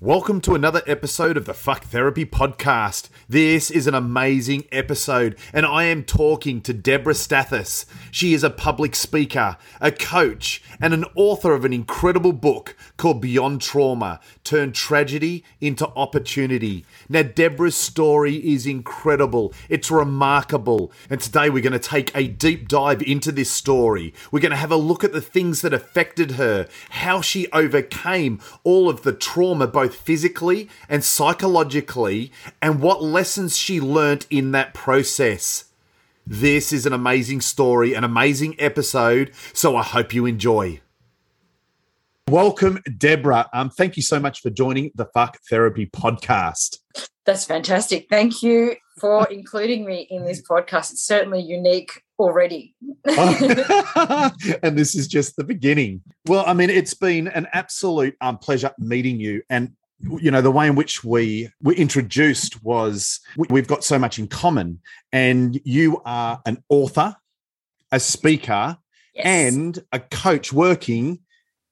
Welcome to another episode of the Fuck Therapy Podcast. This is an amazing episode, and I am talking to Deborah Stathis. She is a public speaker, a coach, and an author of an incredible book called Beyond Trauma Turn Tragedy into Opportunity. Now, Deborah's story is incredible, it's remarkable, and today we're going to take a deep dive into this story. We're going to have a look at the things that affected her, how she overcame all of the trauma, both physically and psychologically, and what lessons she learnt in that process. This is an amazing story, an amazing episode, so I hope you enjoy. Welcome, Deborah. Um, thank you so much for joining the Fuck Therapy podcast. That's fantastic. Thank you for including me in this podcast. It's certainly unique already. and this is just the beginning. Well, I mean, it's been an absolute um, pleasure meeting you. And you know the way in which we were introduced was we've got so much in common and you are an author a speaker yes. and a coach working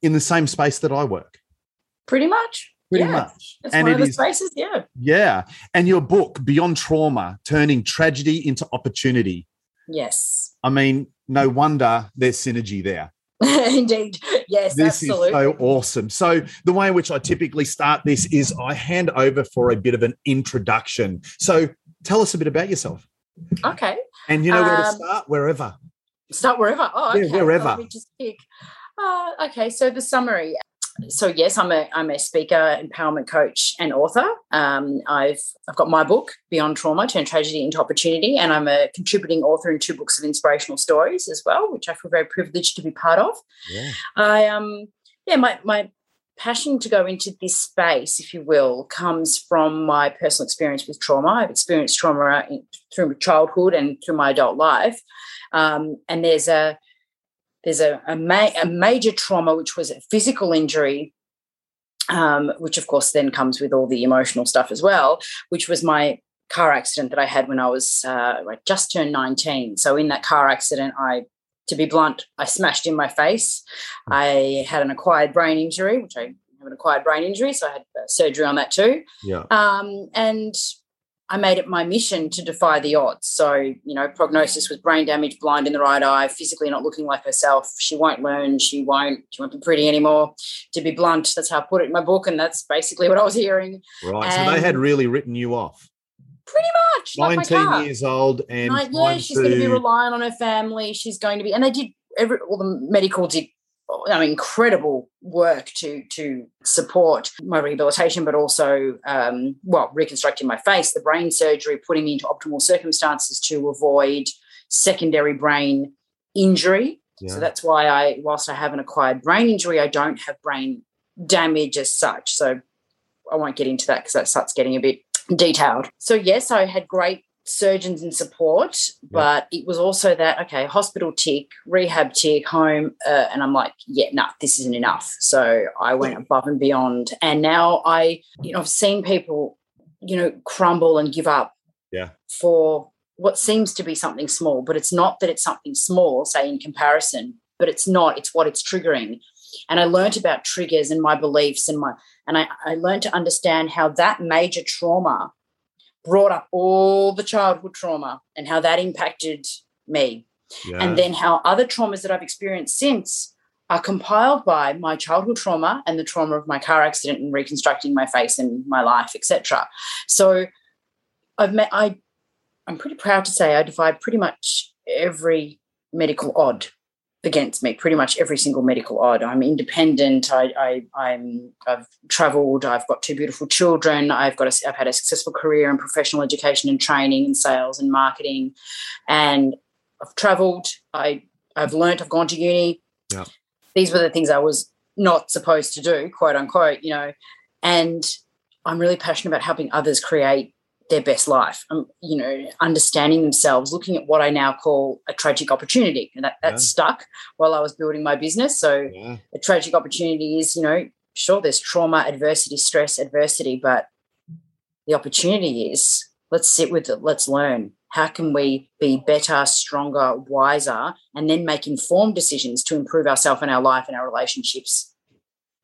in the same space that i work pretty much pretty yeah. much it's and one it of the spaces yeah yeah and your book beyond trauma turning tragedy into opportunity yes i mean no wonder there's synergy there Indeed. Yes, this absolutely. is so awesome. So, the way in which I typically start this is I hand over for a bit of an introduction. So, tell us a bit about yourself. Okay. And you know where um, to start? Wherever. Start wherever. Oh, okay. Yeah, wherever. Let me just pick. Uh, okay, so the summary so yes, I'm a I'm a speaker, empowerment coach, and author. Um, I've I've got my book Beyond Trauma: Turn Tragedy into Opportunity, and I'm a contributing author in two books of inspirational stories as well, which I feel very privileged to be part of. Yeah. I um yeah my my passion to go into this space, if you will, comes from my personal experience with trauma. I've experienced trauma in, through childhood and through my adult life, um, and there's a there's a, a, ma- a major trauma, which was a physical injury, um, which of course then comes with all the emotional stuff as well, which was my car accident that I had when I was uh, just turned 19. So in that car accident, I, to be blunt, I smashed in my face. I had an acquired brain injury, which I have an acquired brain injury, so I had uh, surgery on that too. Yeah. Um, and I made it my mission to defy the odds. So, you know, prognosis was brain damage, blind in the right eye, physically not looking like herself. She won't learn. She won't. She won't be pretty anymore. To be blunt, that's how I put it in my book, and that's basically what I was hearing. Right. And so they had really written you off. Pretty much. Nineteen years old, and like, yeah, she's to... going to be relying on her family. She's going to be, and they did. Every all the medical did I mean, incredible work to to support my rehabilitation, but also, um, well, reconstructing my face, the brain surgery, putting me into optimal circumstances to avoid secondary brain injury. Yeah. So that's why I, whilst I have an acquired brain injury, I don't have brain damage as such. So I won't get into that because that starts getting a bit detailed. So yes, I had great surgeons in support, but it was also that okay, hospital tick, rehab tick, home, uh, and I'm like, yeah, no, nah, this isn't enough. So I went above and beyond, and now I, you know, I've seen people, you know, crumble and give up, yeah, for what seems to be something small, but it's not that it's something small, say in comparison, but it's not. It's what it's triggering. And I learned about triggers and my beliefs and my and I, I learned to understand how that major trauma brought up all the childhood trauma and how that impacted me. Yeah. And then how other traumas that I've experienced since are compiled by my childhood trauma and the trauma of my car accident and reconstructing my face and my life, etc. So I've met I I'm pretty proud to say I defied pretty much every medical odd against me pretty much every single medical odd. I'm independent. I, I am I've travelled. I've got two beautiful children. I've got a, I've had a successful career in professional education and training and sales and marketing, and I've travelled. I I've learnt. I've gone to uni. Yeah. These were the things I was not supposed to do, quote unquote. You know, and I'm really passionate about helping others create their best life. Um, you know, understanding themselves, looking at what I now call a tragic opportunity. And that, that yeah. stuck while I was building my business. So yeah. a tragic opportunity is, you know, sure, there's trauma, adversity, stress, adversity, but the opportunity is let's sit with it, let's learn. How can we be better, stronger, wiser, and then make informed decisions to improve ourselves and our life and our relationships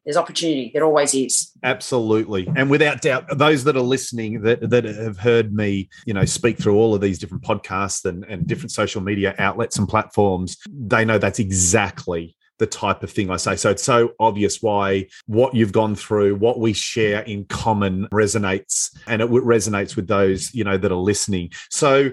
There's opportunity. There always is. Absolutely. And without doubt, those that are listening that, that have heard me, you know, speak through all of these different podcasts and, and different social media outlets and platforms, they know that's exactly the type of thing I say. So it's so obvious why what you've gone through, what we share in common resonates and it resonates with those, you know, that are listening. So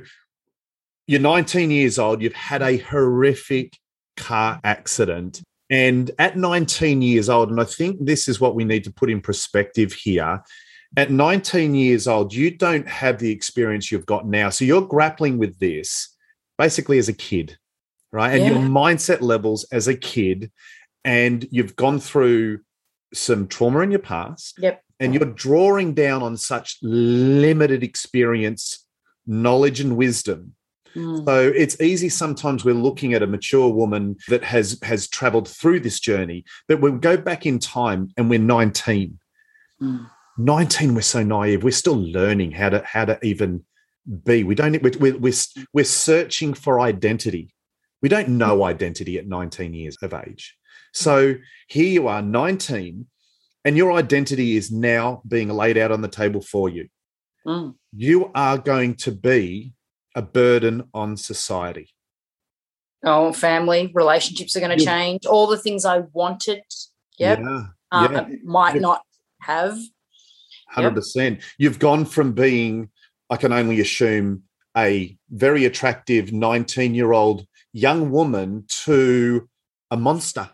you're 19 years old, you've had a horrific car accident. And at 19 years old, and I think this is what we need to put in perspective here. At 19 years old, you don't have the experience you've got now. So you're grappling with this basically as a kid right? And yeah. your mindset levels as a kid, and you've gone through some trauma in your past. Yep. And you're drawing down on such limited experience, knowledge, and wisdom. Mm. So it's easy sometimes we're looking at a mature woman that has has traveled through this journey, but we go back in time and we're 19. Mm. 19, we're so naive. We're still learning how to how to even be. We don't. We're we're, we're searching for identity. We don't know identity at 19 years of age. So here you are, 19, and your identity is now being laid out on the table for you. Mm. You are going to be a burden on society. Oh, family, relationships are going to yeah. change. All the things I wanted, yep, yeah, um, yeah. might yeah. not have. 100%. You've gone from being, I can only assume, a very attractive 19 year old young woman to a monster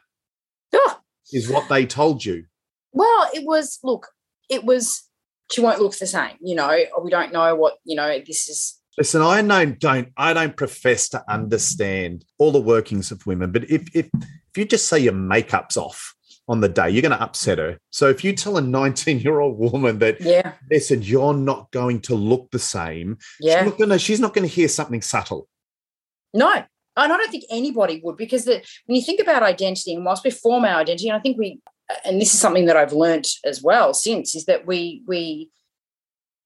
oh. is what they told you well it was look it was she won't look the same you know we don't know what you know this is listen i know don't i don't profess to understand all the workings of women but if if if you just say your makeup's off on the day, you're going to upset her. So if you tell a 19 year old woman that, yeah, they said you're not going to look the same, yeah, she's not going to, she's not going to hear something subtle. No, and I don't think anybody would because the, when you think about identity, and whilst we form our identity, and I think we, and this is something that I've learned as well since, is that we we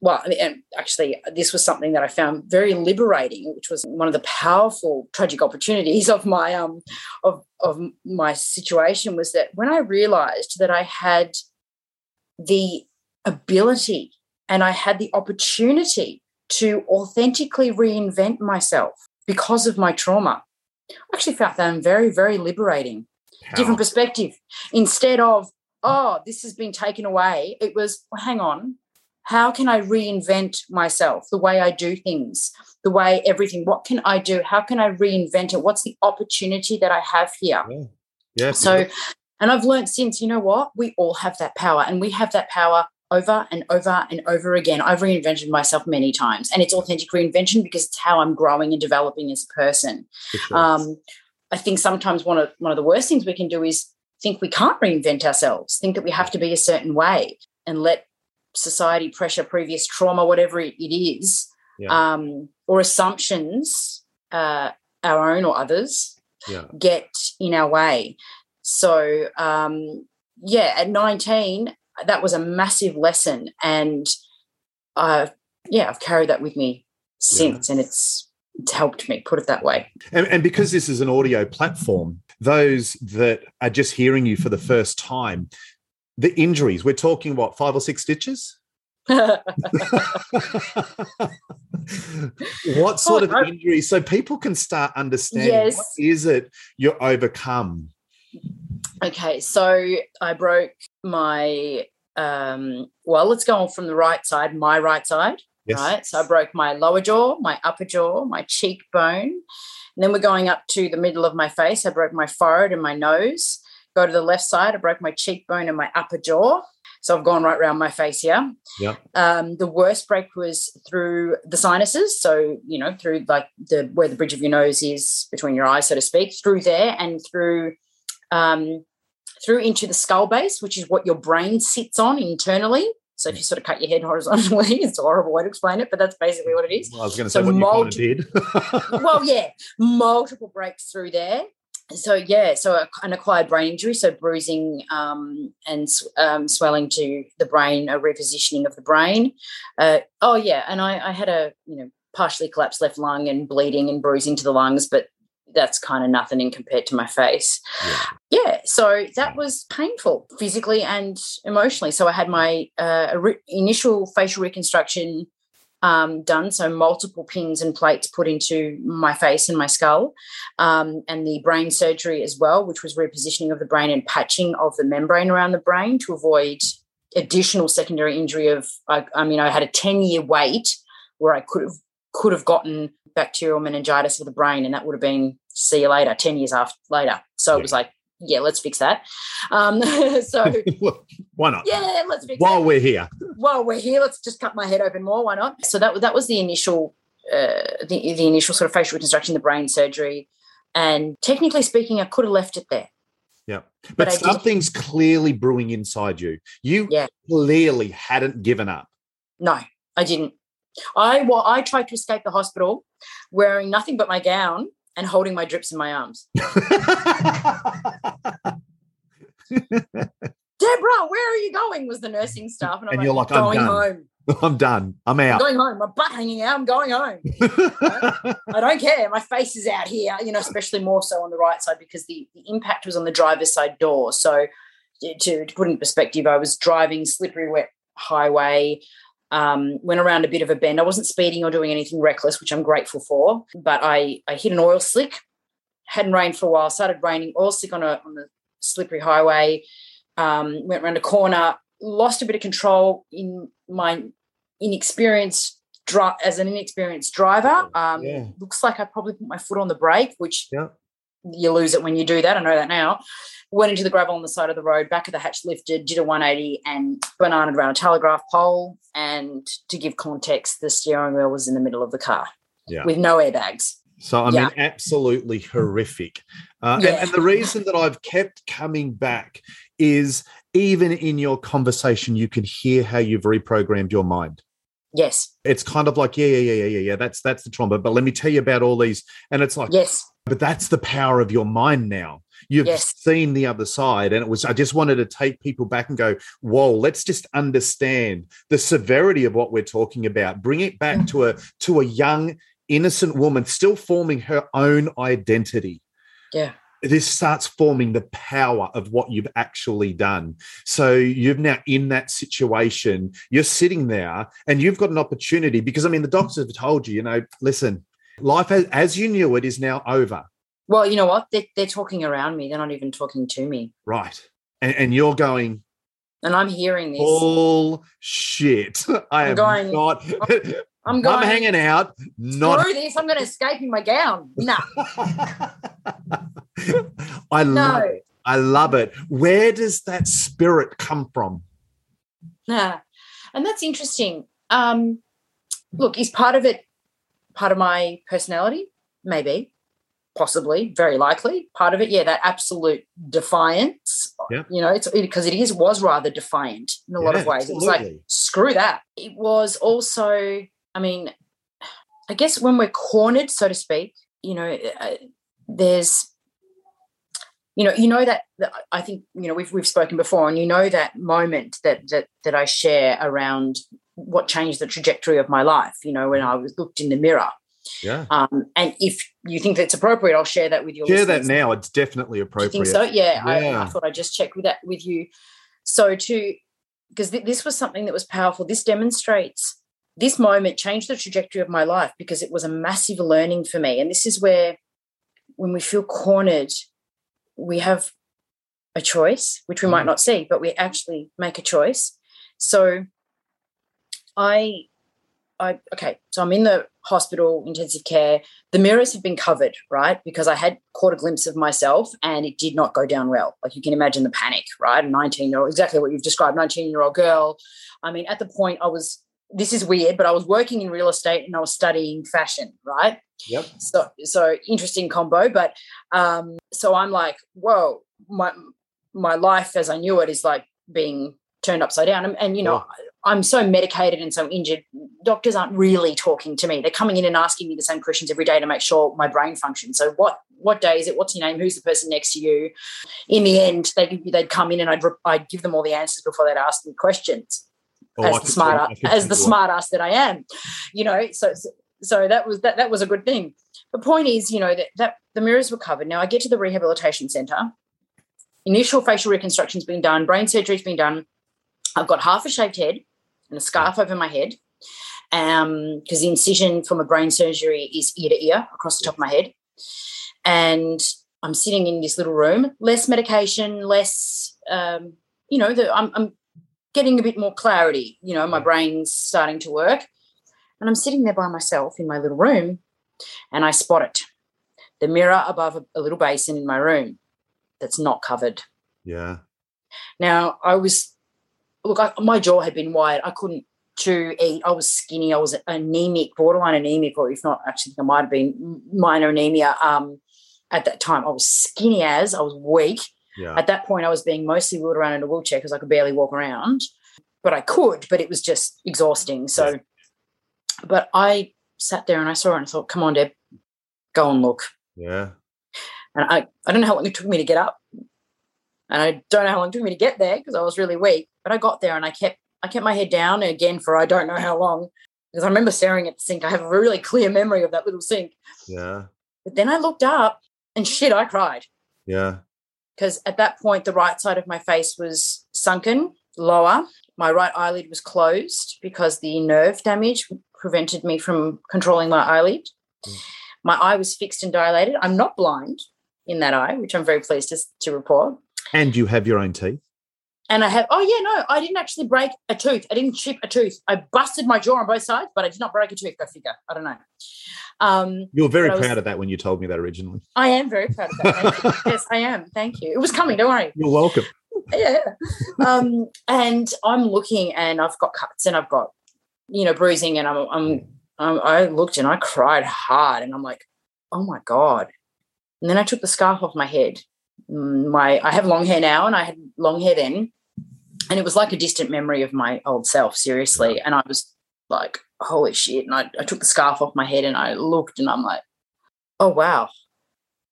well, and actually, this was something that I found very liberating, which was one of the powerful tragic opportunities of my um of of my situation was that when I realized that I had the ability and I had the opportunity to authentically reinvent myself because of my trauma. I actually found that very, very liberating. How? Different perspective. Instead of, oh, this has been taken away, it was, well, hang on, how can I reinvent myself, the way I do things, the way everything, what can I do? How can I reinvent it? What's the opportunity that I have here? Yeah. yeah. So, and I've learned since, you know what? We all have that power and we have that power over and over and over again. I've reinvented myself many times, and it's authentic reinvention because it's how I'm growing and developing as a person. Sure. Um, I think sometimes one of one of the worst things we can do is think we can't reinvent ourselves, think that we have to be a certain way, and let society pressure, previous trauma, whatever it is, yeah. um, or assumptions, uh, our own or others, yeah. get in our way. So um, yeah, at 19, that was a massive lesson, and I've yeah, I've carried that with me since, yeah. and it's it's helped me put it that way. And, and because this is an audio platform, those that are just hearing you for the first time, the injuries we're talking what five or six stitches. what sort oh, of injuries so people can start understanding yes. what is it you're overcome Okay, so I broke my um, well, let's go on from the right side, my right side. Yes. Right. So I broke my lower jaw, my upper jaw, my cheekbone. And then we're going up to the middle of my face. I broke my forehead and my nose. Go to the left side, I broke my cheekbone and my upper jaw. So I've gone right around my face here. Yeah. Um, the worst break was through the sinuses. So, you know, through like the where the bridge of your nose is between your eyes, so to speak, through there and through um, through into the skull base, which is what your brain sits on internally. So if you sort of cut your head horizontally, it's a horrible way to explain it, but that's basically what it is. Well, I was going to so say what multi- you kind of did. well, yeah, multiple breaks through there. So yeah, so an acquired brain injury, so bruising um, and um, swelling to the brain, a repositioning of the brain. Uh, oh yeah, and I, I had a you know partially collapsed left lung and bleeding and bruising to the lungs, but that's kind of nothing in compared to my face. Yeah. Yeah, so that was painful physically and emotionally. So I had my uh, re- initial facial reconstruction um, done, so multiple pins and plates put into my face and my skull, um, and the brain surgery as well, which was repositioning of the brain and patching of the membrane around the brain to avoid additional secondary injury. Of I, I mean, I had a ten year wait where I could have could have gotten bacterial meningitis of the brain, and that would have been see you later, 10 years after later. So Yeah. it was like, yeah, let's fix that. Um, so Why not? yeah, let's fix While it. we're here. While we're here, let's just cut my head open more. Why not? So that that was the initial, uh, the the initial sort of facial reconstruction, the brain surgery, and technically speaking, I could have left it there. Yeah. But, But something's clearly brewing inside you. You Yeah. clearly hadn't given up. No, I didn't. I well, I tried to escape the hospital wearing nothing but my gown and holding my drips in my arms. Deborah, where are you going? Was the nursing staff, and I'm And like, you're like, I'm going done. home. I'm done. I'm I'm out. going home. My butt hanging out. I'm going home. I don't care. My face is out here, you know, especially more so on the right side because the, the impact was on the driver's side door. So, to, to put in perspective, I was driving slippery, wet highway, um, went around a bit of a bend. I wasn't speeding or doing anything reckless, which I'm grateful for, but I, I hit an oil slick. Hadn't rained for a while, started raining, oil slick on, a, on the slippery highway, um, went around a corner, lost a bit of control in my inexperienced dri- as an inexperienced driver. Um, Yeah. Looks like I probably put my foot on the brake, which Yeah. You lose it when you do that. I know that now. Went into the gravel on the side of the road, back of the hatch lifted, did a 180 and banana around a telegraph pole. And to give context, the steering wheel was in the middle of the car Yeah. with no airbags. So I Yeah. mean, absolutely horrific. Uh, and- and, the reason that I've kept coming back is even in your conversation, you can hear how you've reprogrammed your mind. Yes, It's kind of like, yeah, yeah, yeah, yeah, yeah, yeah. That's that's the trauma. But let me tell you about all these. And it's like, yes, but that's the power of your mind now. You've Yes. seen the other side. And it was, I just wanted to take people back and go, whoa, let's just understand the severity of what we're talking about. Bring it back mm. to a to a young, innocent woman still forming her own identity. yeah, This starts forming the power of what you've actually done. So you've now in that situation, you're sitting there and you've got an opportunity because I mean the doctors have told you, you know, listen, life as, as you knew it is now over. Well, you know what? They're, they're talking around me. They're not even talking to me. Right. And, and you're going, And I'm hearing this. bullshit. I I'm am going- not. I'm going, I'm hanging out. Not. screw this. I'm going to escape in my gown. No, I love it. I love it. Where does that spirit come from? nah. And that's interesting. Um, look, is part of it part of my personality? Maybe, possibly, very likely. Part of it, yeah, that absolute defiance. Yeah. You know, it's because it is was rather defiant in a lot of ways. It was like, screw that. It was also, I mean, I guess when we're cornered, so to speak, you know, uh, there's, you know, you know that, that I think you know we've we've spoken before, and you know that moment that that that I share around what changed the trajectory of my life. You know, when I was looked in the mirror, Yeah. um, and if you think that's appropriate, I'll share that with your Share that now. It's definitely you appropriate. think so? Yeah, I, Yeah. I thought I'd just check with that with you. So to because th- this was something that was powerful. This demonstrates this moment changed the trajectory of my life because it was a massive learning for me. And this is where when we feel cornered, we have a choice, which we might Mm. not see, but we actually make a choice. So I I okay, so I'm in the hospital, intensive care. The mirrors have been covered, right? Because I had caught a glimpse of myself and it did not go down well. Like you can imagine the panic, right? A 19 year old, exactly what you've described, 19 year old girl. I mean, at the point I was, this is weird, but I was working in real estate and I was studying fashion, right? Yep. So, so interesting combo. But um, so I'm like, whoa, my my life as I knew it is like being turned upside down. And, and you know, I'm so medicated and so injured. Doctors aren't really talking to me. They're coming in and asking me the same questions every day to make sure my brain functions. So what what day is it? What's your name? Who's the person next to you? In the end, they they'd come in and I'd I'd give them all the answers before they'd ask me questions Oh, as the smart could as the smart ass that I am, you know. So, so So that was that that was a good thing. The point is, you know, that, that the mirrors were covered. Now I get to the rehabilitation center. Initial facial reconstruction's been done, brain surgery's been done. I've got half a shaved head and a scarf over my head. Um, because the incision from a brain surgery is ear to ear across the top of my head. And I'm sitting in this little room, less medication, less um, you know, the, I'm, I'm getting a bit more clarity. You know, my brain's starting to work. And I'm sitting there by myself in my little room and I spot it the mirror above a, a little basin in my room that's not covered. Yeah. Now, I was, look, I, my jaw had been wired. I couldn't chew, eat. I was skinny. I was anemic, borderline anemic, or if not, actually, I might have been minor anemia. Um, at that time, I was skinny as I was weak. Yeah. At that point, I was being mostly wheeled around in a wheelchair because I could barely walk around, but I could, but it was just exhausting. So, Yeah. but I sat there and I saw it and I thought, come on, Deb, go and look. Yeah. And I, I don't know how long it took me to get up. And I don't know how long it took me to get there because I was really weak. But I got there and I kept I kept my head down again for I don't know how long. Because I remember staring at the sink. I have a really clear memory of that little sink. Yeah. But then I looked up and shit, I cried. Yeah. Because at that point the right side of my face was sunken, lower. My right eyelid was closed because the nerve damage prevented me from controlling my eyelid. Mm. My eye was fixed and dilated. I'm not blind in that eye, which I'm very pleased to, to report. And you have your own teeth. And I have, oh yeah, no, I didn't actually break a tooth. I didn't chip a tooth. I busted my jaw on both sides, but I did not break a tooth. Go figure. I don't know. Um, You were very I was- proud of that when you told me that originally. I am very proud of that. Thank you. yes, I am. Thank you. It was coming. Don't worry. You're welcome. yeah. Um, and I'm looking, and I've got cuts, and I've got, you know, bruising, and I'm, I'm, I'm, I looked and I cried hard, and I'm like, oh my god. And then I took the scarf off my head. Mm, My, I have long hair now, and I had long hair then, and it was like a distant memory of my old self. Seriously, and I was like, holy shit! And I, I took the scarf off my head, and I looked, and I'm like, oh wow,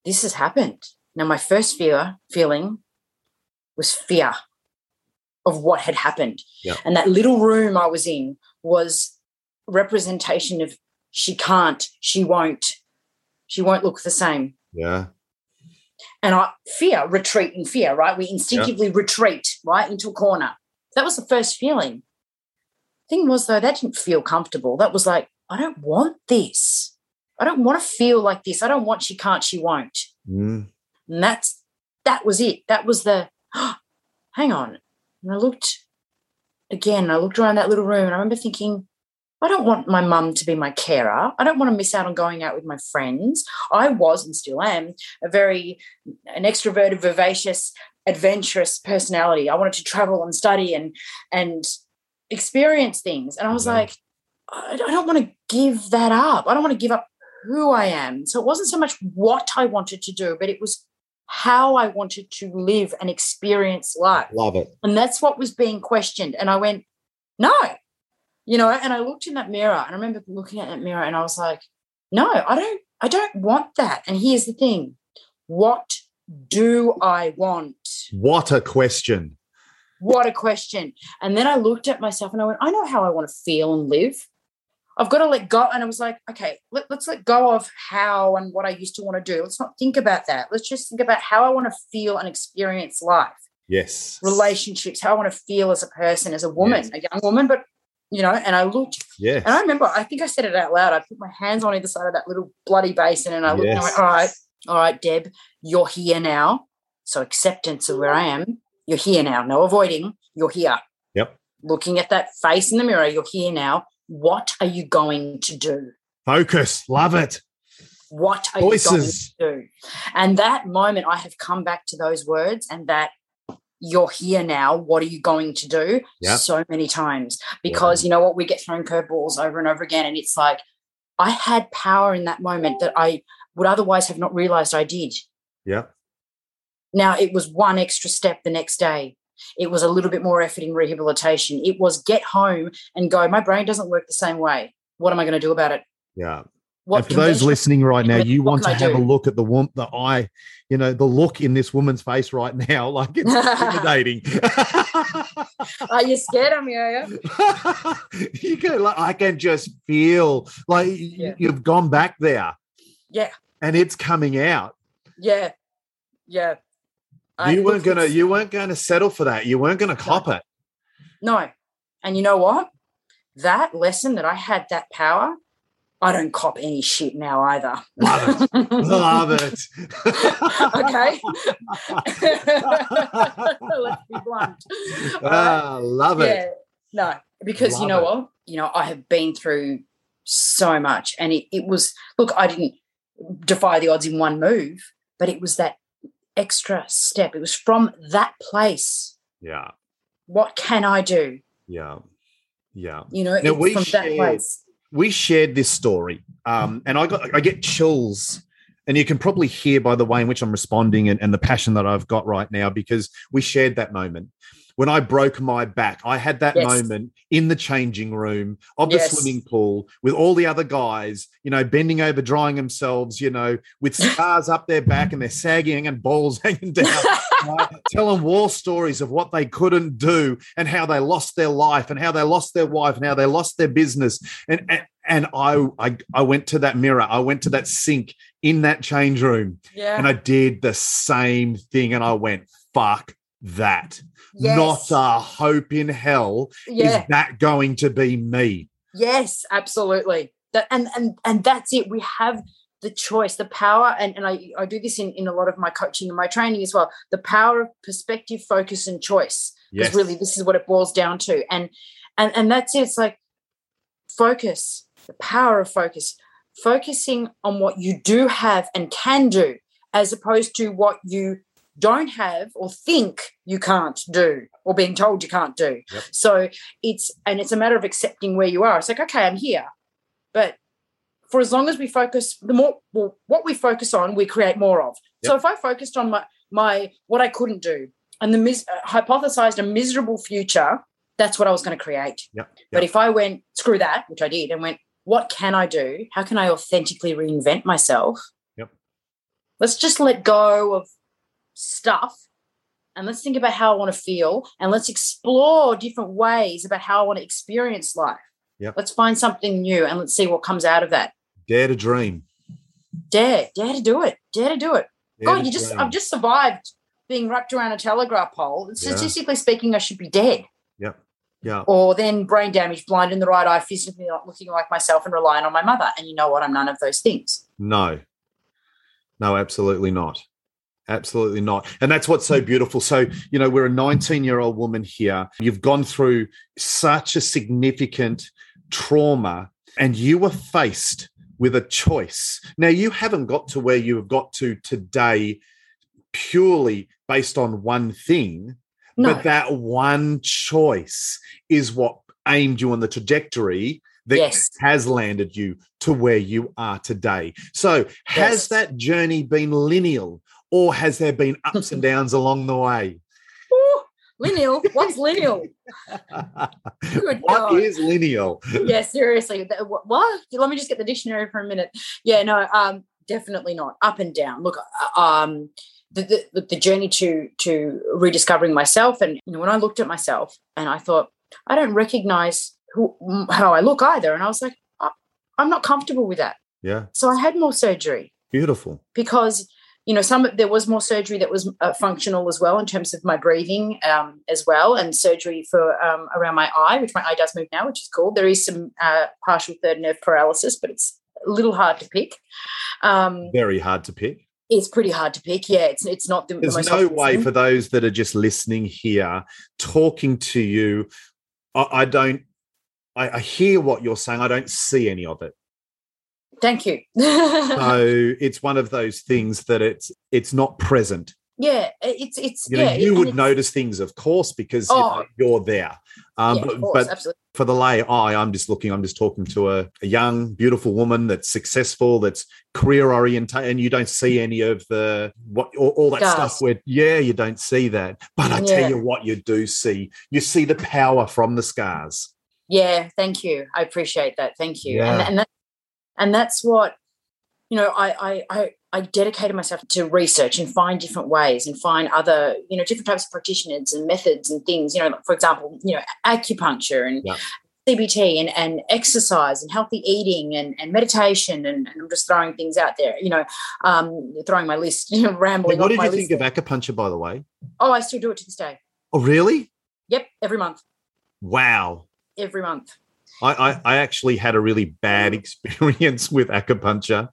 this has happened. Now my first fear feeling was fear of what had happened. Yeah. And that little room I was in was representation of she can't, she won't, she won't look the same. Yeah. And I fear, retreat in fear, right? We instinctively retreat, right, into a corner. That was the first feeling. Thing was though, that didn't feel comfortable. That was like, I don't want this. I don't want to feel like this. I don't want she can't, she won't. Mm. And that's that was it. That was the hang on. And I looked again, I looked around that little room and I remember thinking, I don't want my mum to be my carer. I don't want to miss out on going out with my friends. I was and still am a very an extroverted, vivacious, adventurous personality. I wanted to travel and study and and experience things. And I was Yeah. like, I I don't want to give that up. I don't want to give up who I am. So it wasn't so much what I wanted to do, but it was how I wanted to live and experience life. Love it. And that's what was being questioned. And I went, no, you know, and I looked in that mirror and I remember looking at that mirror and I was like, no, I don't, I don't want that. And here's the thing. What do I want? What a question. What a question. And then I looked at myself and I went, I know how I want to feel and live. I've got to let go. And I was like, okay, let, us let go of how and what I used to want to do. Let's not think about that. Let's just think about how I want to feel and experience life, Yes. relationships, how I want to feel as a person, as a woman, Yes. a young woman. But, you know, and I looked Yes. and I remember, I think I said it out loud. I put my hands on either side of that little bloody basin and I looked and I went, all right, all right, Deb, you're here now. So acceptance of where I am. You're here now. No avoiding. You're here. Yep. Looking at that face in the mirror, you're here now. What are you going to do? Focus. Love it. What are Voices. you going to do? And that moment, I have come back to those words and that you're here now. What are you going to do? Yep. So many times because you know what? We get thrown curveballs over and over again. And it's like, I had power in that moment that I would otherwise have not realized I did. yeah Now, it was one extra step the next day. It was a little bit more effort in rehabilitation. It was get home and go, my brain doesn't work the same way. What am I going to do about it? Yeah. What and for those listening right now, you want to have a look at the woman, the eye, you know, the look in this woman's face right now, like it's intimidating. Are you scared of me? Are you? you go like I can just feel like Yeah. you've gone back there. Yeah. And it's coming out. Yeah, yeah. I- you weren't gonna you weren't gonna settle for that. You weren't gonna cop it. No. And you know what? That lesson that I had that power, I don't cop any shit now either. Love it. Love it. okay. Let's be blunt. Ah, love it. Yeah. No, because you know Love what? You know, I have been through so much. And it, it was, look, I didn't defy the odds in one move, but it was that extra step. It was from that place. Yeah. What can I do? Yeah. Yeah. You know, Now, we from that place. We shared this story um, and i got i get chills and you can probably hear by the way in which i'm responding and, and the passion that i've got right now because we shared that moment when i broke my back i had that Yes. moment in the changing room of the Yes. swimming pool with all the other guys you know bending over drying themselves you know with scars up their back and they're sagging and balls hanging down telling war stories of what they couldn't do and how they lost their life and how they lost their wife and how they lost their business and and, and I, I I went to that mirror I went to that sink in that change room yeah. and I did the same thing and I went fuck that yes. not a hope in hell yeah. is that going to be me Yes, absolutely. That and and and that's it. We have the choice, the power, and, and I, I do this in, in a lot of my coaching and my training as well. The power of perspective, focus, and choice. Because yes really this is what it boils down to. And and and that's it. It's like focus, the power of focus, focusing on what you do have and can do, as opposed to what you don't have or think you can't do or being told you can't do. Yep. So it's and it's a matter of accepting where you are. It's like, okay, I'm here. But for as long as we focus, the more well, what we focus on, we create more of. So if I focused on my my what I couldn't do and the mis- uh, hypothesized a miserable future, that's what I was going to create. Yep, But if I went screw that, which I did, and went, what can I do? How can I authentically reinvent myself? Yep. Let's just let go of stuff and let's think about how I want to feel and let's explore different ways about how I want to experience life. Yep. Let's find something new and let's see what comes out of that. Dare to dream Dare, dare to do it. Dare to do it. Dare God, you just dream. I've just survived being wrapped around a telegraph pole. Yeah. Statistically speaking, I should be dead. Yeah. Yeah Or then brain damage, blind in the right eye, physically not looking like myself and relying on my mother. And you know what? I'm none of those things. No, no, absolutely not. Absolutely not. And that's what's so hmm. beautiful. So, you know, we're a 19 year old woman here. You've gone through such a significant trauma and you were faced with a choice. Now, you haven't got to where you have got to today purely based on one thing, No. but that one choice is what aimed you on the trajectory that Yes. has landed you to where you are today. So, has Yes. that journey been lineal or has there been ups and downs along the way? Lineal. What's lineal? Good What God. is lineal? yeah, seriously. What? Let me just get the dictionary for a minute. Yeah, no, um, definitely not. Up and down. Look, uh, um, the, the the journey to to rediscovering myself, and you know, when I looked at myself, and I thought, I don't recognize who how I look either, and I was like, I, I'm not comfortable with that. Yeah, So I had more surgery beautiful. because you know some there was more surgery that was uh, functional as well in terms of my breathing um, as well and surgery for um, around my eye which my eye does move now which is cool there is some uh, partial third nerve paralysis but it's a little hard to pick um, Very hard to pick. it's pretty hard to pick yeah it's it's not the, the There's most no way thing. for those that are just listening here, talking to you. I, I don't. I, I hear what you're saying. I don't see any of it. Thank you So it's one of those things that it's it's not present. yeah it's it's You know, yeah you would notice things, of course, because you Oh. know, you're there. Um, yeah, but, course, but for the lay eye, I'm just looking, I'm just talking to a, a young, beautiful woman that's successful, that's career oriented, and you don't see any of the what all, all that stuff where yeah, you don't see that. But I tell you what you do see. You see the power from the scars. Yeah, thank you. I appreciate that. Thank you. Yeah. And, and that, and that's what you know I, I i i dedicated myself to research and find different ways and find other you know different types of practitioners and methods and things you know for example you know acupuncture and yeah. CBT and, and exercise and healthy eating and, and meditation and, and, I'm just throwing things out there, you know, um, throwing my list, you know, rambling. what did you think of acupuncture, by the way? Oh, I still do it to this day. Oh, really? Yep, every month. Wow. Every month. I, I, I actually had a really bad experience with acupuncture.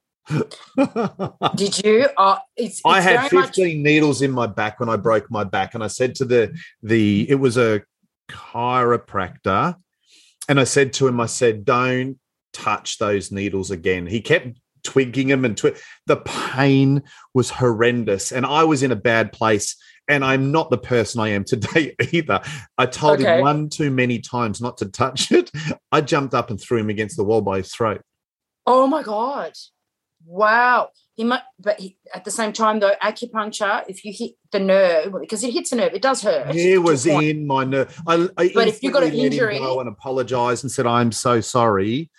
Did you? Uh, it's, it's I had 15 much- needles in my back when I broke my back, and I said to the the it was a chiropractor, and I said to him, I said, "Don't touch those needles again." He kept twigging them and twi- the pain was horrendous, and I was in a bad place. And I'm not the person I am today either. I told okay. him one too many times not to touch it. I jumped up and threw him against the wall by his throat. Oh my god! Wow. He might, but he, at the same time, though, acupuncture, if you hit the nerve, because it hits a nerve, it does hurt. He was in my nerve. I, I but if you got an injury, go and apologized and said, "I'm so sorry,"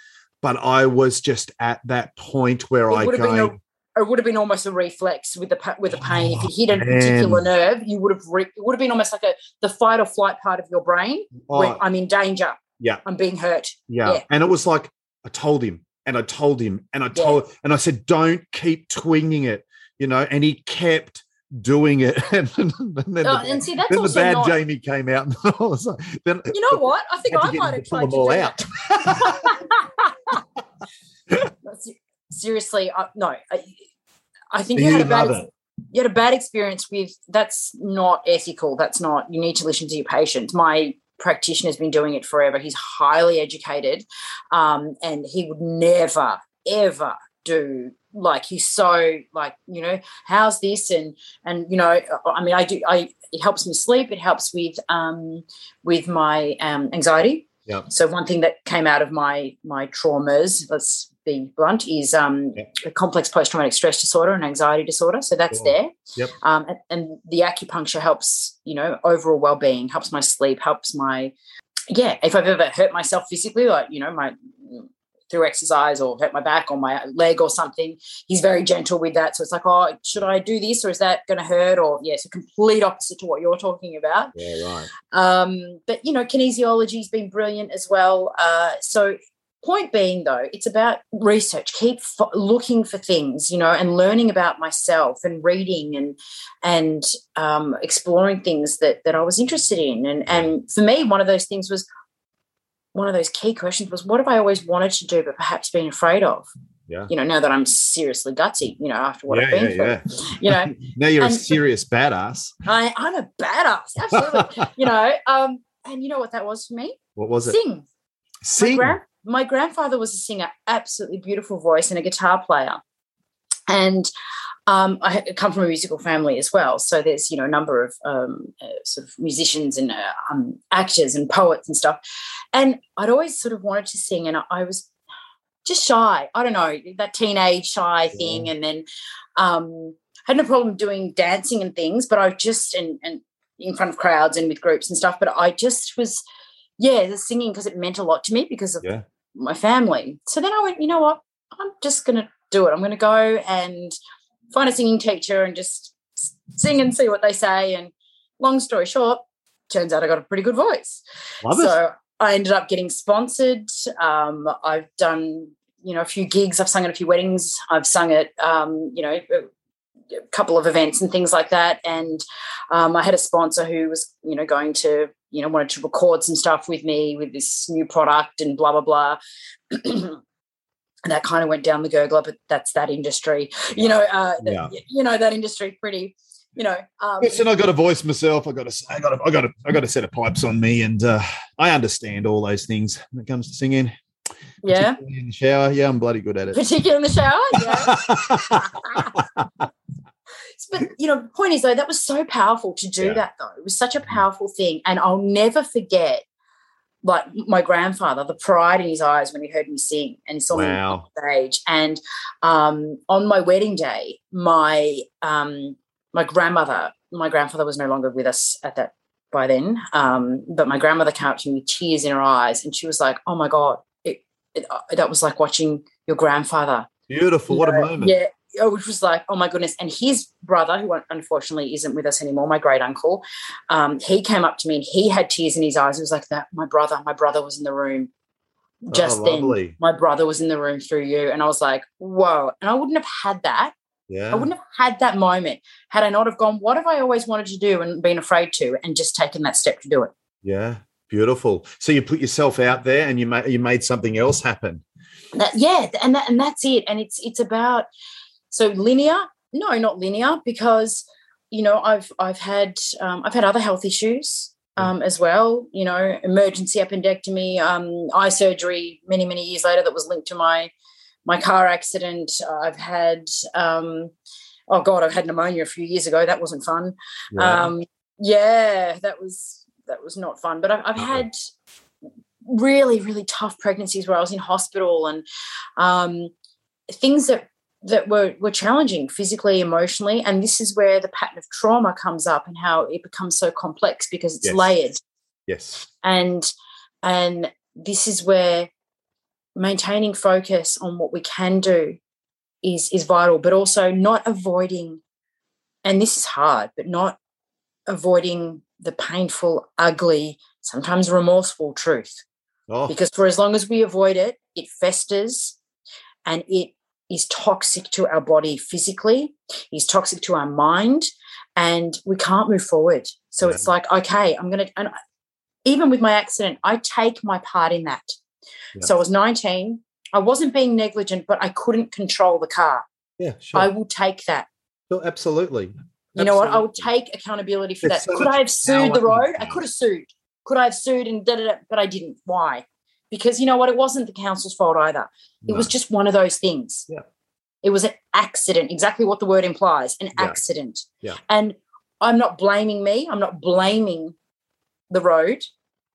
but I was just at that point where I go. it would have been almost a reflex with the with the pain. Oh, if you hit a oh, man. particular nerve, you would have re, it would have been almost like a the fight or flight part of your brain. Oh, I'm in danger. Yeah, I'm being hurt. Yeah. yeah, and it was like I told him and I told him, and I told, yeah. and I said, don't keep twinging it, you know, and he kept doing it. and, then, then, oh, the, and see, that's then the bad not... Jamie came out, and I was like, then you know what? I think I might have tried to all out. Seriously, I, no, I, I think you, you had a bad. You had a bad experience with that's not ethical. That's not. You need to listen to your patients. My practitioner's been doing it forever. He's highly educated, um, and he would never, ever do like he's so like you know how's this and and you know i mean i do i it helps me sleep it helps with um with my um anxiety yeah so one thing that came out of my my traumas let's be blunt, is um, a complex post traumatic stress disorder and anxiety disorder. So that's there. Yep. Um, and, and, the acupuncture helps, you know, overall well being, helps my sleep, helps my, yeah, if I've ever hurt myself physically, like, you know, my, through exercise or hurt my back or my leg or something. He's very gentle with that. So it's like, oh, should I do this or is that going to hurt? Or yes, yeah, a complete opposite to what you're talking about. Yeah, right. Um, but you know, kinesiology's been brilliant as well. Uh, so point being though it's about research keep f- looking for things you know and learning about myself and reading and and um, exploring things that that i was interested in and and for me one of those things was one of those key questions was what have i always wanted to do but perhaps been afraid of? Yeah. you know now that i'm seriously gutsy you know after what yeah, i've been yeah, through yeah. you know? Now you're and, a serious badass. I, i'm a badass absolutely. You know um and you know what that was for me? What was it? Sing. Sing. my grandfather was a singer, absolutely beautiful voice and a guitar player. And um, I come from a musical family as well. So there's, you know, a number of um, uh, sort of musicians and uh, um, actors and poets and stuff. And I'd always sort of wanted to sing, and I, I was just shy. I don't know, that teenage shy thing. And then um, had no problem doing dancing and things, but I just, and, and in front of crowds and with groups and stuff, but I just was, yeah, the singing because it meant a lot to me because of yeah my family. So then I went, you know what? I'm just going to do it. I'm going to go and find a singing teacher and just sing and see what they say. And long story short, turns out I got a pretty good voice. Love so it. I ended up getting sponsored. Um, I've done, you know, a few gigs. I've sung at a few weddings. I've sung at, um, you know, a couple of events and things like that. And um, I had a sponsor who was, you know, going to you know, wanted to record some stuff with me with this new product and blah, blah, blah. and that kind of went down the gurgler, but that's that industry, you know, uh, yeah. you know, that industry pretty, you know. Um, Listen, I got a voice myself. I got a, I got a, I got a, I got a set of pipes on me, and uh, I understand all those things when it comes to singing. Yeah. In the shower, yeah, I'm bloody good at it. Particularly in the shower, yeah. but you know, the point is though, that was so powerful to do yeah. that though. It was such a mm. powerful thing. And I'll never forget like my grandfather, the pride in his eyes when he heard me sing and he saw wow. me on stage. And um, on my wedding day, my um, my grandmother, my grandfather was no longer with us at that by then, um, but my grandmother came up to me with tears in her eyes, and she was like, "Oh my god, it, it, uh, that was like watching your grandfather. Beautiful. What a moment. Yeah. Oh, which was like, oh my goodness. And his brother, who unfortunately isn't with us anymore, my great uncle, um, he came up to me and he had tears in his eyes. It was like that. My brother, my brother was in the room just oh, then. My brother was in the room through you. And I was like, whoa. And I wouldn't have had that. Yeah. I wouldn't have had that moment had I not have gone, what have I always wanted to do and been afraid to and just taken that step to do it. Yeah. Beautiful. So you put yourself out there and you made you made something else happen. That, yeah, and that, and that's it. And it's it's about so linear. No, not linear because you know I've I've had um, I've had other health issues um, as well. You know, emergency appendectomy, um, eye surgery many many years later that was linked to my my car accident. I've had um, oh god, I've had pneumonia a few years ago. That wasn't fun. Um, yeah, that was that was not fun. But I've, I've had really really tough pregnancies where I was in hospital and um, things that that were were challenging physically, emotionally, and this is where the pattern of trauma comes up and how it becomes so complex because it's Yes. layered Yes. and and this is where maintaining focus on what we can do is is vital but also not avoiding and this is hard but not avoiding the painful ugly sometimes remorseful truth Oh, because for as long as we avoid it it festers and it is toxic to our body physically is toxic to our mind and we can't move forward so Yeah. it's like okay i'm going to and even with my accident i take my part in that Yeah. so i was 19 i wasn't being negligent but i couldn't control the car yeah, sure. i will take that Sure, absolutely. you know what? I will take accountability for that. so Could I have sued the road? I could have sued. Could I have sued and da da da? But I didn't. Why? Because you know what? It wasn't the council's fault either. It was just one of those things. Yeah. It was an accident, exactly what the word implies an Yeah. accident. Yeah. And I'm not blaming me. I'm not blaming the road.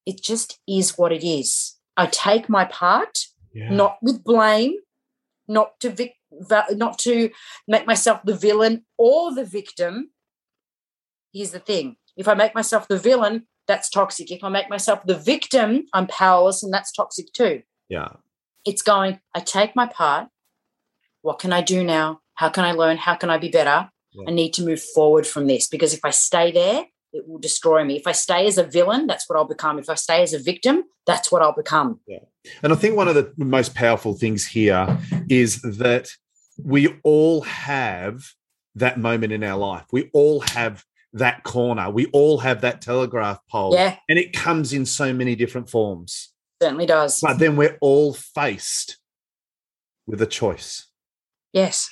It just is what it is. I take my part, Yeah. not with blame, not to vic- not to make myself the villain or the victim. Here's the thing: if I make myself the villain, that's toxic. If I make myself the victim, I'm powerless, and that's toxic too. yeah. It's going. I take my part. What can I do now? How can I learn? How can I be better? Yeah. I need to move forward from this because if I stay there, it will destroy me. If I stay as a villain, that's what I'll become. If I stay as a victim, that's what I'll become. Yeah. And I think one of the most powerful things here is that we all have that moment in our life. We all have that corner. We all have that telegraph pole. Yeah, And it comes in so many different forms. certainly does. But then we're all faced with a choice. Yes.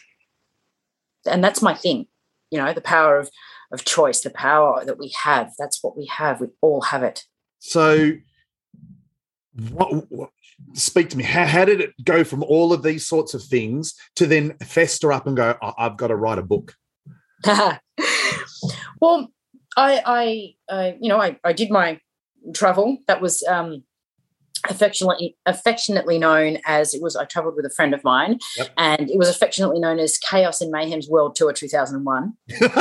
And that's my thing. You know, the power of of choice, the power that we have. That's what we have. We all have it. So, what, what, speak to me. How, how did it go from all of these sorts of things to then fester up and go, "I- I've got to write a book? well, I, I, uh, you know, I, I did my travel. That was um, affectionately affectionately known as it was. I travelled with a friend of mine, Yep. and it was affectionately known as Chaos and Mayhem's World Tour 2001.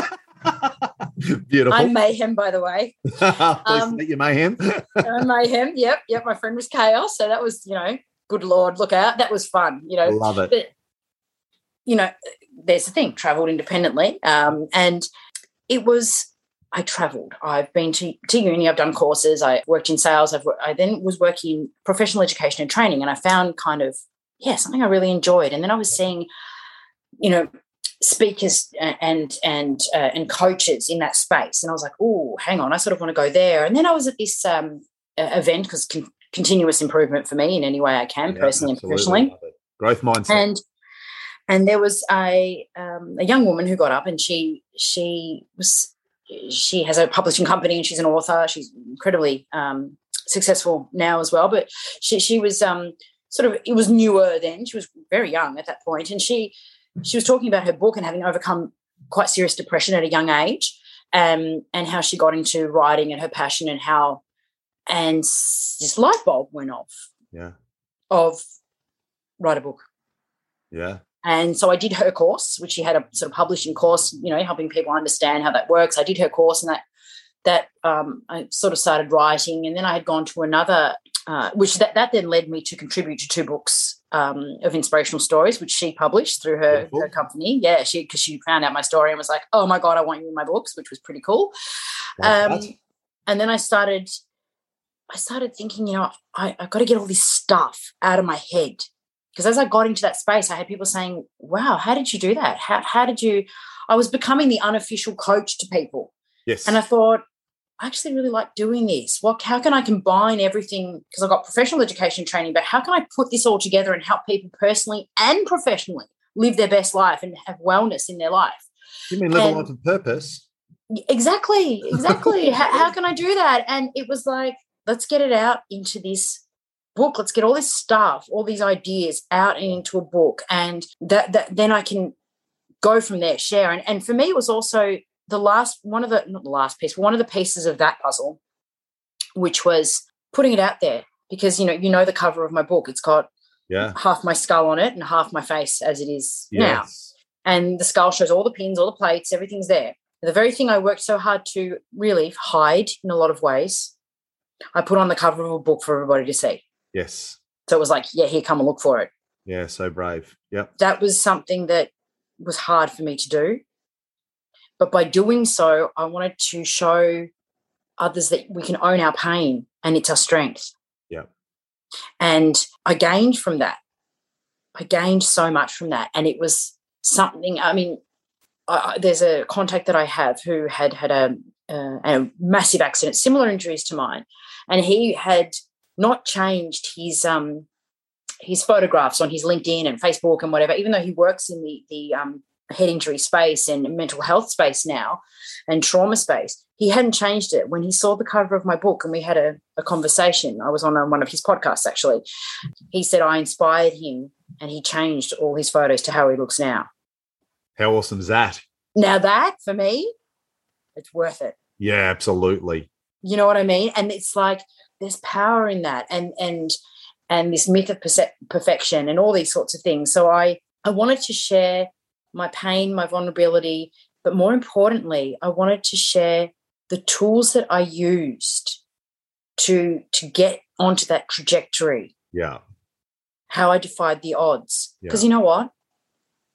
Beautiful. I'm Mayhem, by the way. Um, meet you, Mayhem. I'm Mayhem. Yep, yep. My friend was Chaos, so that was, you know, good lord, look out. That was fun. You know, Love it. but you know, there's the thing, traveled independently. Um, and it was, I traveled. I've been to, to uni, I've done courses, I worked in sales, I've, I then was working in professional education and training, and I found kind of, yeah, something I really enjoyed. And then I was seeing, you know, speakers and and uh, and coaches in that space, and I was like, oh, hang on, I sort of want to go there. And then I was at this um, event because con- continuous improvement for me in any way I can, Yeah, personally and professionally Growth mindset. and and there was a um, a young woman who got up and she she was she has a publishing company and she's an author. She's incredibly um, successful now as well. But she she was um, sort of it was newer then. She was very young at that point. And she she was talking about her book and having overcome quite serious depression at a young age um, and how she got into writing and her passion and how and this light bulb went off. Yeah. of write a book. Yeah. And so I did her course, which she had a sort of publishing course, you know, helping people understand how that works. I did her course, and that that um, I sort of started writing, and then I had gone to another uh, which that, that then led me to contribute to two books um, of inspirational stories, which she published through her, her company. Yeah, she because she found out my story and was like, "Oh my god, I want you in my books," which was pretty cool. Um, and then I started, I started thinking, you know, I, I got to get all this stuff out of my head because as I got into that space, I had people saying, "Wow, how did you do that? How how did you?" I was becoming the unofficial coach to people. Yes. And I thought, I actually really like doing this. What how can I combine everything? Because I've got professional education training, but how can I put this all together and help people personally and professionally live their best life and have wellness in their life? You mean live and, a life of purpose? Exactly, exactly. how, how can I do that? And it was like, let's get it out into this book. Let's get all this stuff, all these ideas out and into a book, and that, that then I can go from there, share. And and for me, it was also the last one of the not the last piece, one of the pieces of that puzzle, which was putting it out there because you know you know the cover of my book. It's got yeah half my skull on it and half my face as it is yes. now, and the skull shows all the pins, all the plates, everything's there. The very thing I worked so hard to really hide in a lot of ways, I put on the cover of a book for everybody to see. Yes. So it was like, yeah, here, come and look for it. Yeah, so brave. Yep. That was something that was hard for me to do. But by doing so, I wanted to show others that we can own our pain and it's our strength. Yeah. And I gained from that. I gained so much from that. And it was something, I mean, I, there's a contact that I have who had had a, uh, a massive accident, similar injuries to mine. And he had not changed his um, his photographs on his LinkedIn and Facebook and whatever, even though he works in the the um, head injury space and mental health space now and trauma space, he hadn't changed it. When he saw the cover of my book and we had a, a conversation, I was on one of his podcasts actually. He said I inspired him and he changed all his photos to how he looks now. How awesome is that? Now that for me, it's worth it. Yeah, absolutely. You know what I mean? And it's like there's power in that, and and and this myth of perce- perfection and all these sorts of things. So I I wanted to share my pain, my vulnerability, but more importantly, I wanted to share the tools that I used to to get onto that trajectory. Yeah. How I defied the odds. Because yeah. you know what?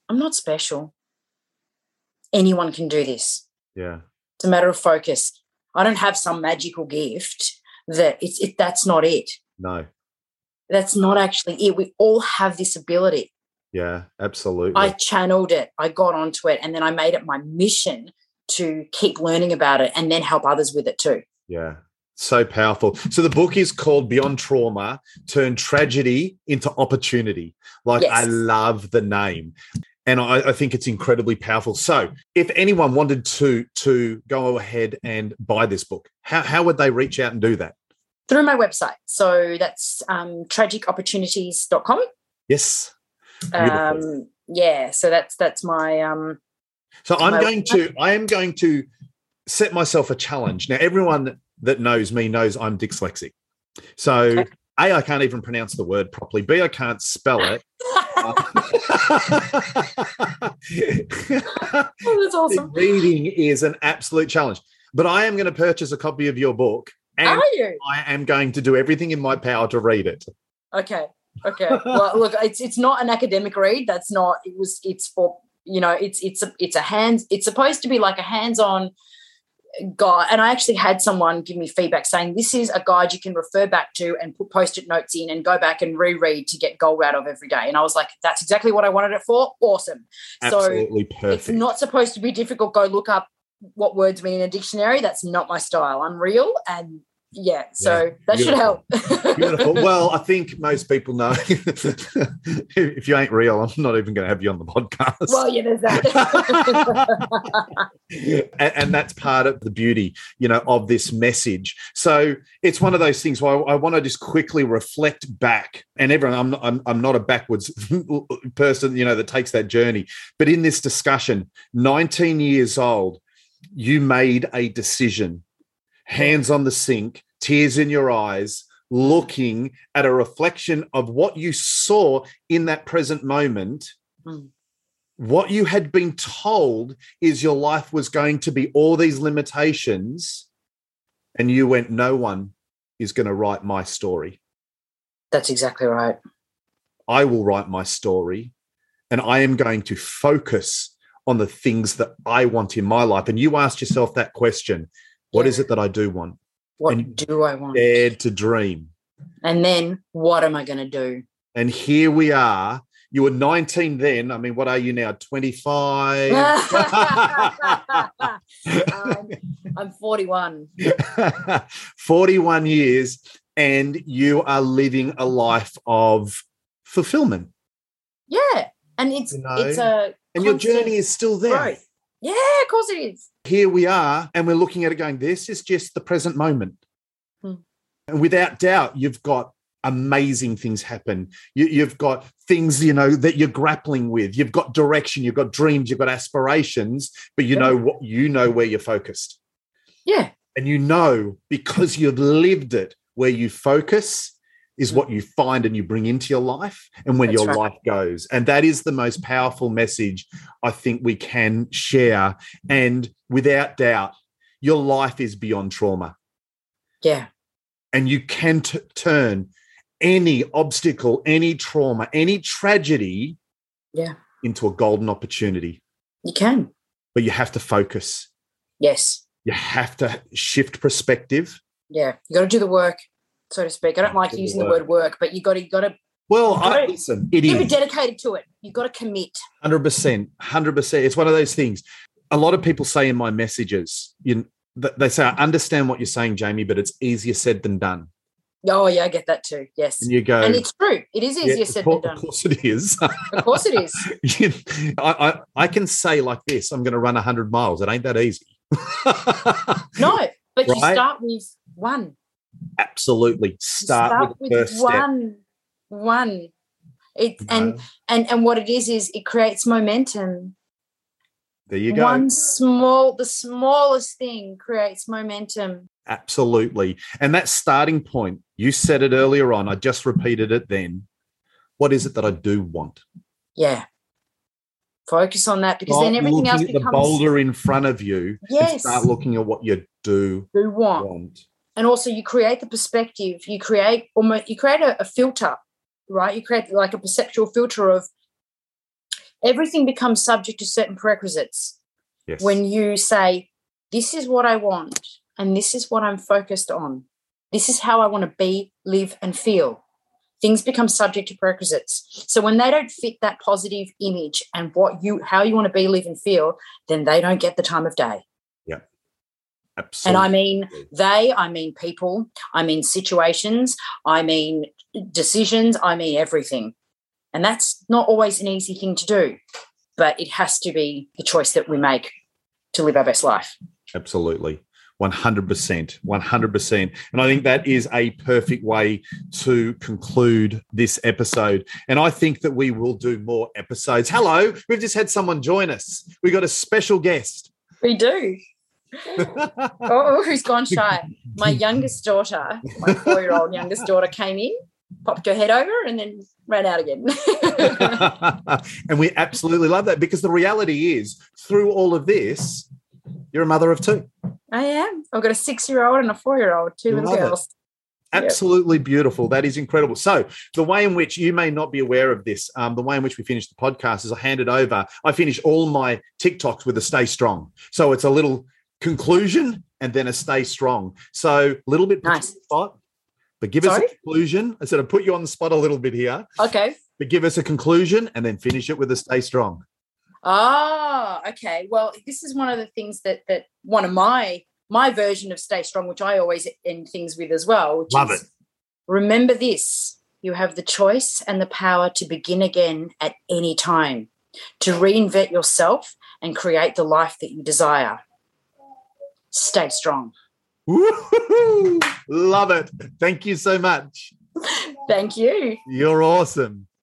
I'm not special. Anyone can do this. Yeah. It's a matter of focus. I don't have some magical gift that it's it, that's not it. No. That's not actually it. We all have this ability. Yeah, absolutely. I channeled it, I got onto it, and then I made it my mission to keep learning about it and then help others with it too. Yeah. So powerful. So the book is called Beyond Trauma Turn Tragedy into Opportunity. Like, yes. I love the name and I, I, think it's incredibly powerful. So, if anyone wanted to to go ahead and buy this book, how how would they reach out and do that? Through my website. So that's um, tragicopportunities.com. Yes. Um, yeah. So that's that's my. Um, so I'm my going website. to I am going to set myself a challenge. Now, everyone that knows me knows I'm dyslexic. So, okay. a I can't even pronounce the word properly. B I can't spell it. oh, that's awesome. Reading is an absolute challenge. But I am going to purchase a copy of your book. And Are you? I am going to do everything in my power to read it. Okay. Okay. well, look, it's it's not an academic read. That's not. It was. It's for you know. It's it's a it's a hands. It's supposed to be like a hands-on guide and i actually had someone give me feedback saying this is a guide you can refer back to and put post-it notes in and go back and reread to get gold out of every day. And i was like that's exactly what i wanted it for. Awesome. Absolutely so perfect. it's not supposed to be difficult. Go look up what words mean in a dictionary. That's not my style. I'm real and yeah, so yeah, that should help. beautiful. Well, I think most people know if you ain't real, I'm not even going to have you on the podcast. Well, yeah, there's that. and, and, that's part of the beauty, you know, of this message. So it's one of those things where I, I want to just quickly reflect back. And everyone, I'm, I'm, I'm not a backwards person, you know, that takes that journey. But in this discussion, 19 years old, you made a decision hands on the sink, tears in your eyes, looking at a reflection of what you saw in that present moment. Mm. What you had been told is your life was going to be all these limitations. And you went, no one is going to write my story. That's exactly right. I will write my story and I am going to focus on the things that I want in my life. And you asked yourself that question What Yeah. is it that I do want? What And- do I want? Dared to dream. And then what am I going to do? And here we are. You were 19 then. I mean, what are you now? 25? Um, I'm 41. 41 years, and you are living a life of fulfillment. Yeah. And it's You know, it's a And your journey is still there. growth. Yeah, of course it is. Here we are, and we're looking at it going, this is just the present moment. Hmm. And without doubt, you've got amazing things happen. You, you've got things, you know, that you're grappling with. You've got direction, you've got dreams, you've got aspirations, but you Yeah. know what you know where you're focused. Yeah. And you know because you've lived it, where you focus is what you find and you bring into your life and when That's your right. life goes. And that is the most powerful message I think we can share. And without doubt, your life is beyond trauma. Yeah. And you can t- turn any obstacle, any trauma, any tragedy Yeah. into a golden opportunity. You can. But you have to focus. Yes. You have to shift perspective. Yeah. You got to do the work, so to speak. I don't like Do using the work. word work, but you got to you got to Well, I, listen, it is. dedicated to it. You've got to commit. Hundred percent, hundred percent. It's one of those things. A lot of people say in my messages, you they say, "I understand what you're saying, Jamie, but it's easier said than done." Oh yeah, I get that too. Yes. And you go, And it's true. It is easier of said cour- than done. Of course, it is. Of course it is. You- I, I, I can say like this: I'm going to run hundred miles. It ain't that easy. No, but you start with one. Absolutely. You Start, with the first step. one. One. It you and and and what it is is it creates momentum. There you go. One small, the smallest thing creates momentum. Absolutely. And that starting point, you said it earlier on. I just repeated it then. What is it that I do want? Yeah. Focus on that because Stop then everything else at the becomes boulder in front of you. yes. start looking at what you do you want. want. and also you create the perspective you create almost you create a, a filter right you create like a perceptual filter of everything becomes subject to certain prerequisites Yes. when you say this is what i want and this is what i'm focused on this is how i want to be live and feel things become subject to prerequisites so when they don't fit that positive image and what you how you want to be live and feel then they don't get the time of day and Absolutely. And I mean they, I mean people, I mean situations, I mean decisions, I mean everything. And that's not always an easy thing to do, but it has to be the choice that we make to live our best life. Absolutely. 100%. 100%. And I think that is a perfect way to conclude this episode. And I think that we will do more episodes. Hello, we've just had someone join us. We got a special guest. We do. Oh, oh, who's gone shy? My youngest daughter, my four year old youngest daughter, came in, popped her head over, and then ran out again. and we absolutely love that because the reality is, through all of this, you're a mother of two. I am. I've got a six year old and a four year old, two little Love it. girls. Yep. Absolutely beautiful. That is incredible. So, the way in which you may not be aware of this, um, the way in which we finish the podcast is I hand it over. I finish all my TikToks with a stay strong. So, it's a little conclusion and then a stay strong. So, a little bit Nice. you on the spot, but give us a conclusion. I said I put you on the spot a little bit here, Okay. but give us a conclusion and then finish it with a stay strong. Ah, okay. Well, this is one of the things that that one of my my version of stay strong, which I always end things with as well. Which Love is, it. Remember this: you have the choice and the power to begin again at any time, to reinvent yourself and create the life that you desire. Stay strong. Love it. Thank you so much. Thank you. You're awesome.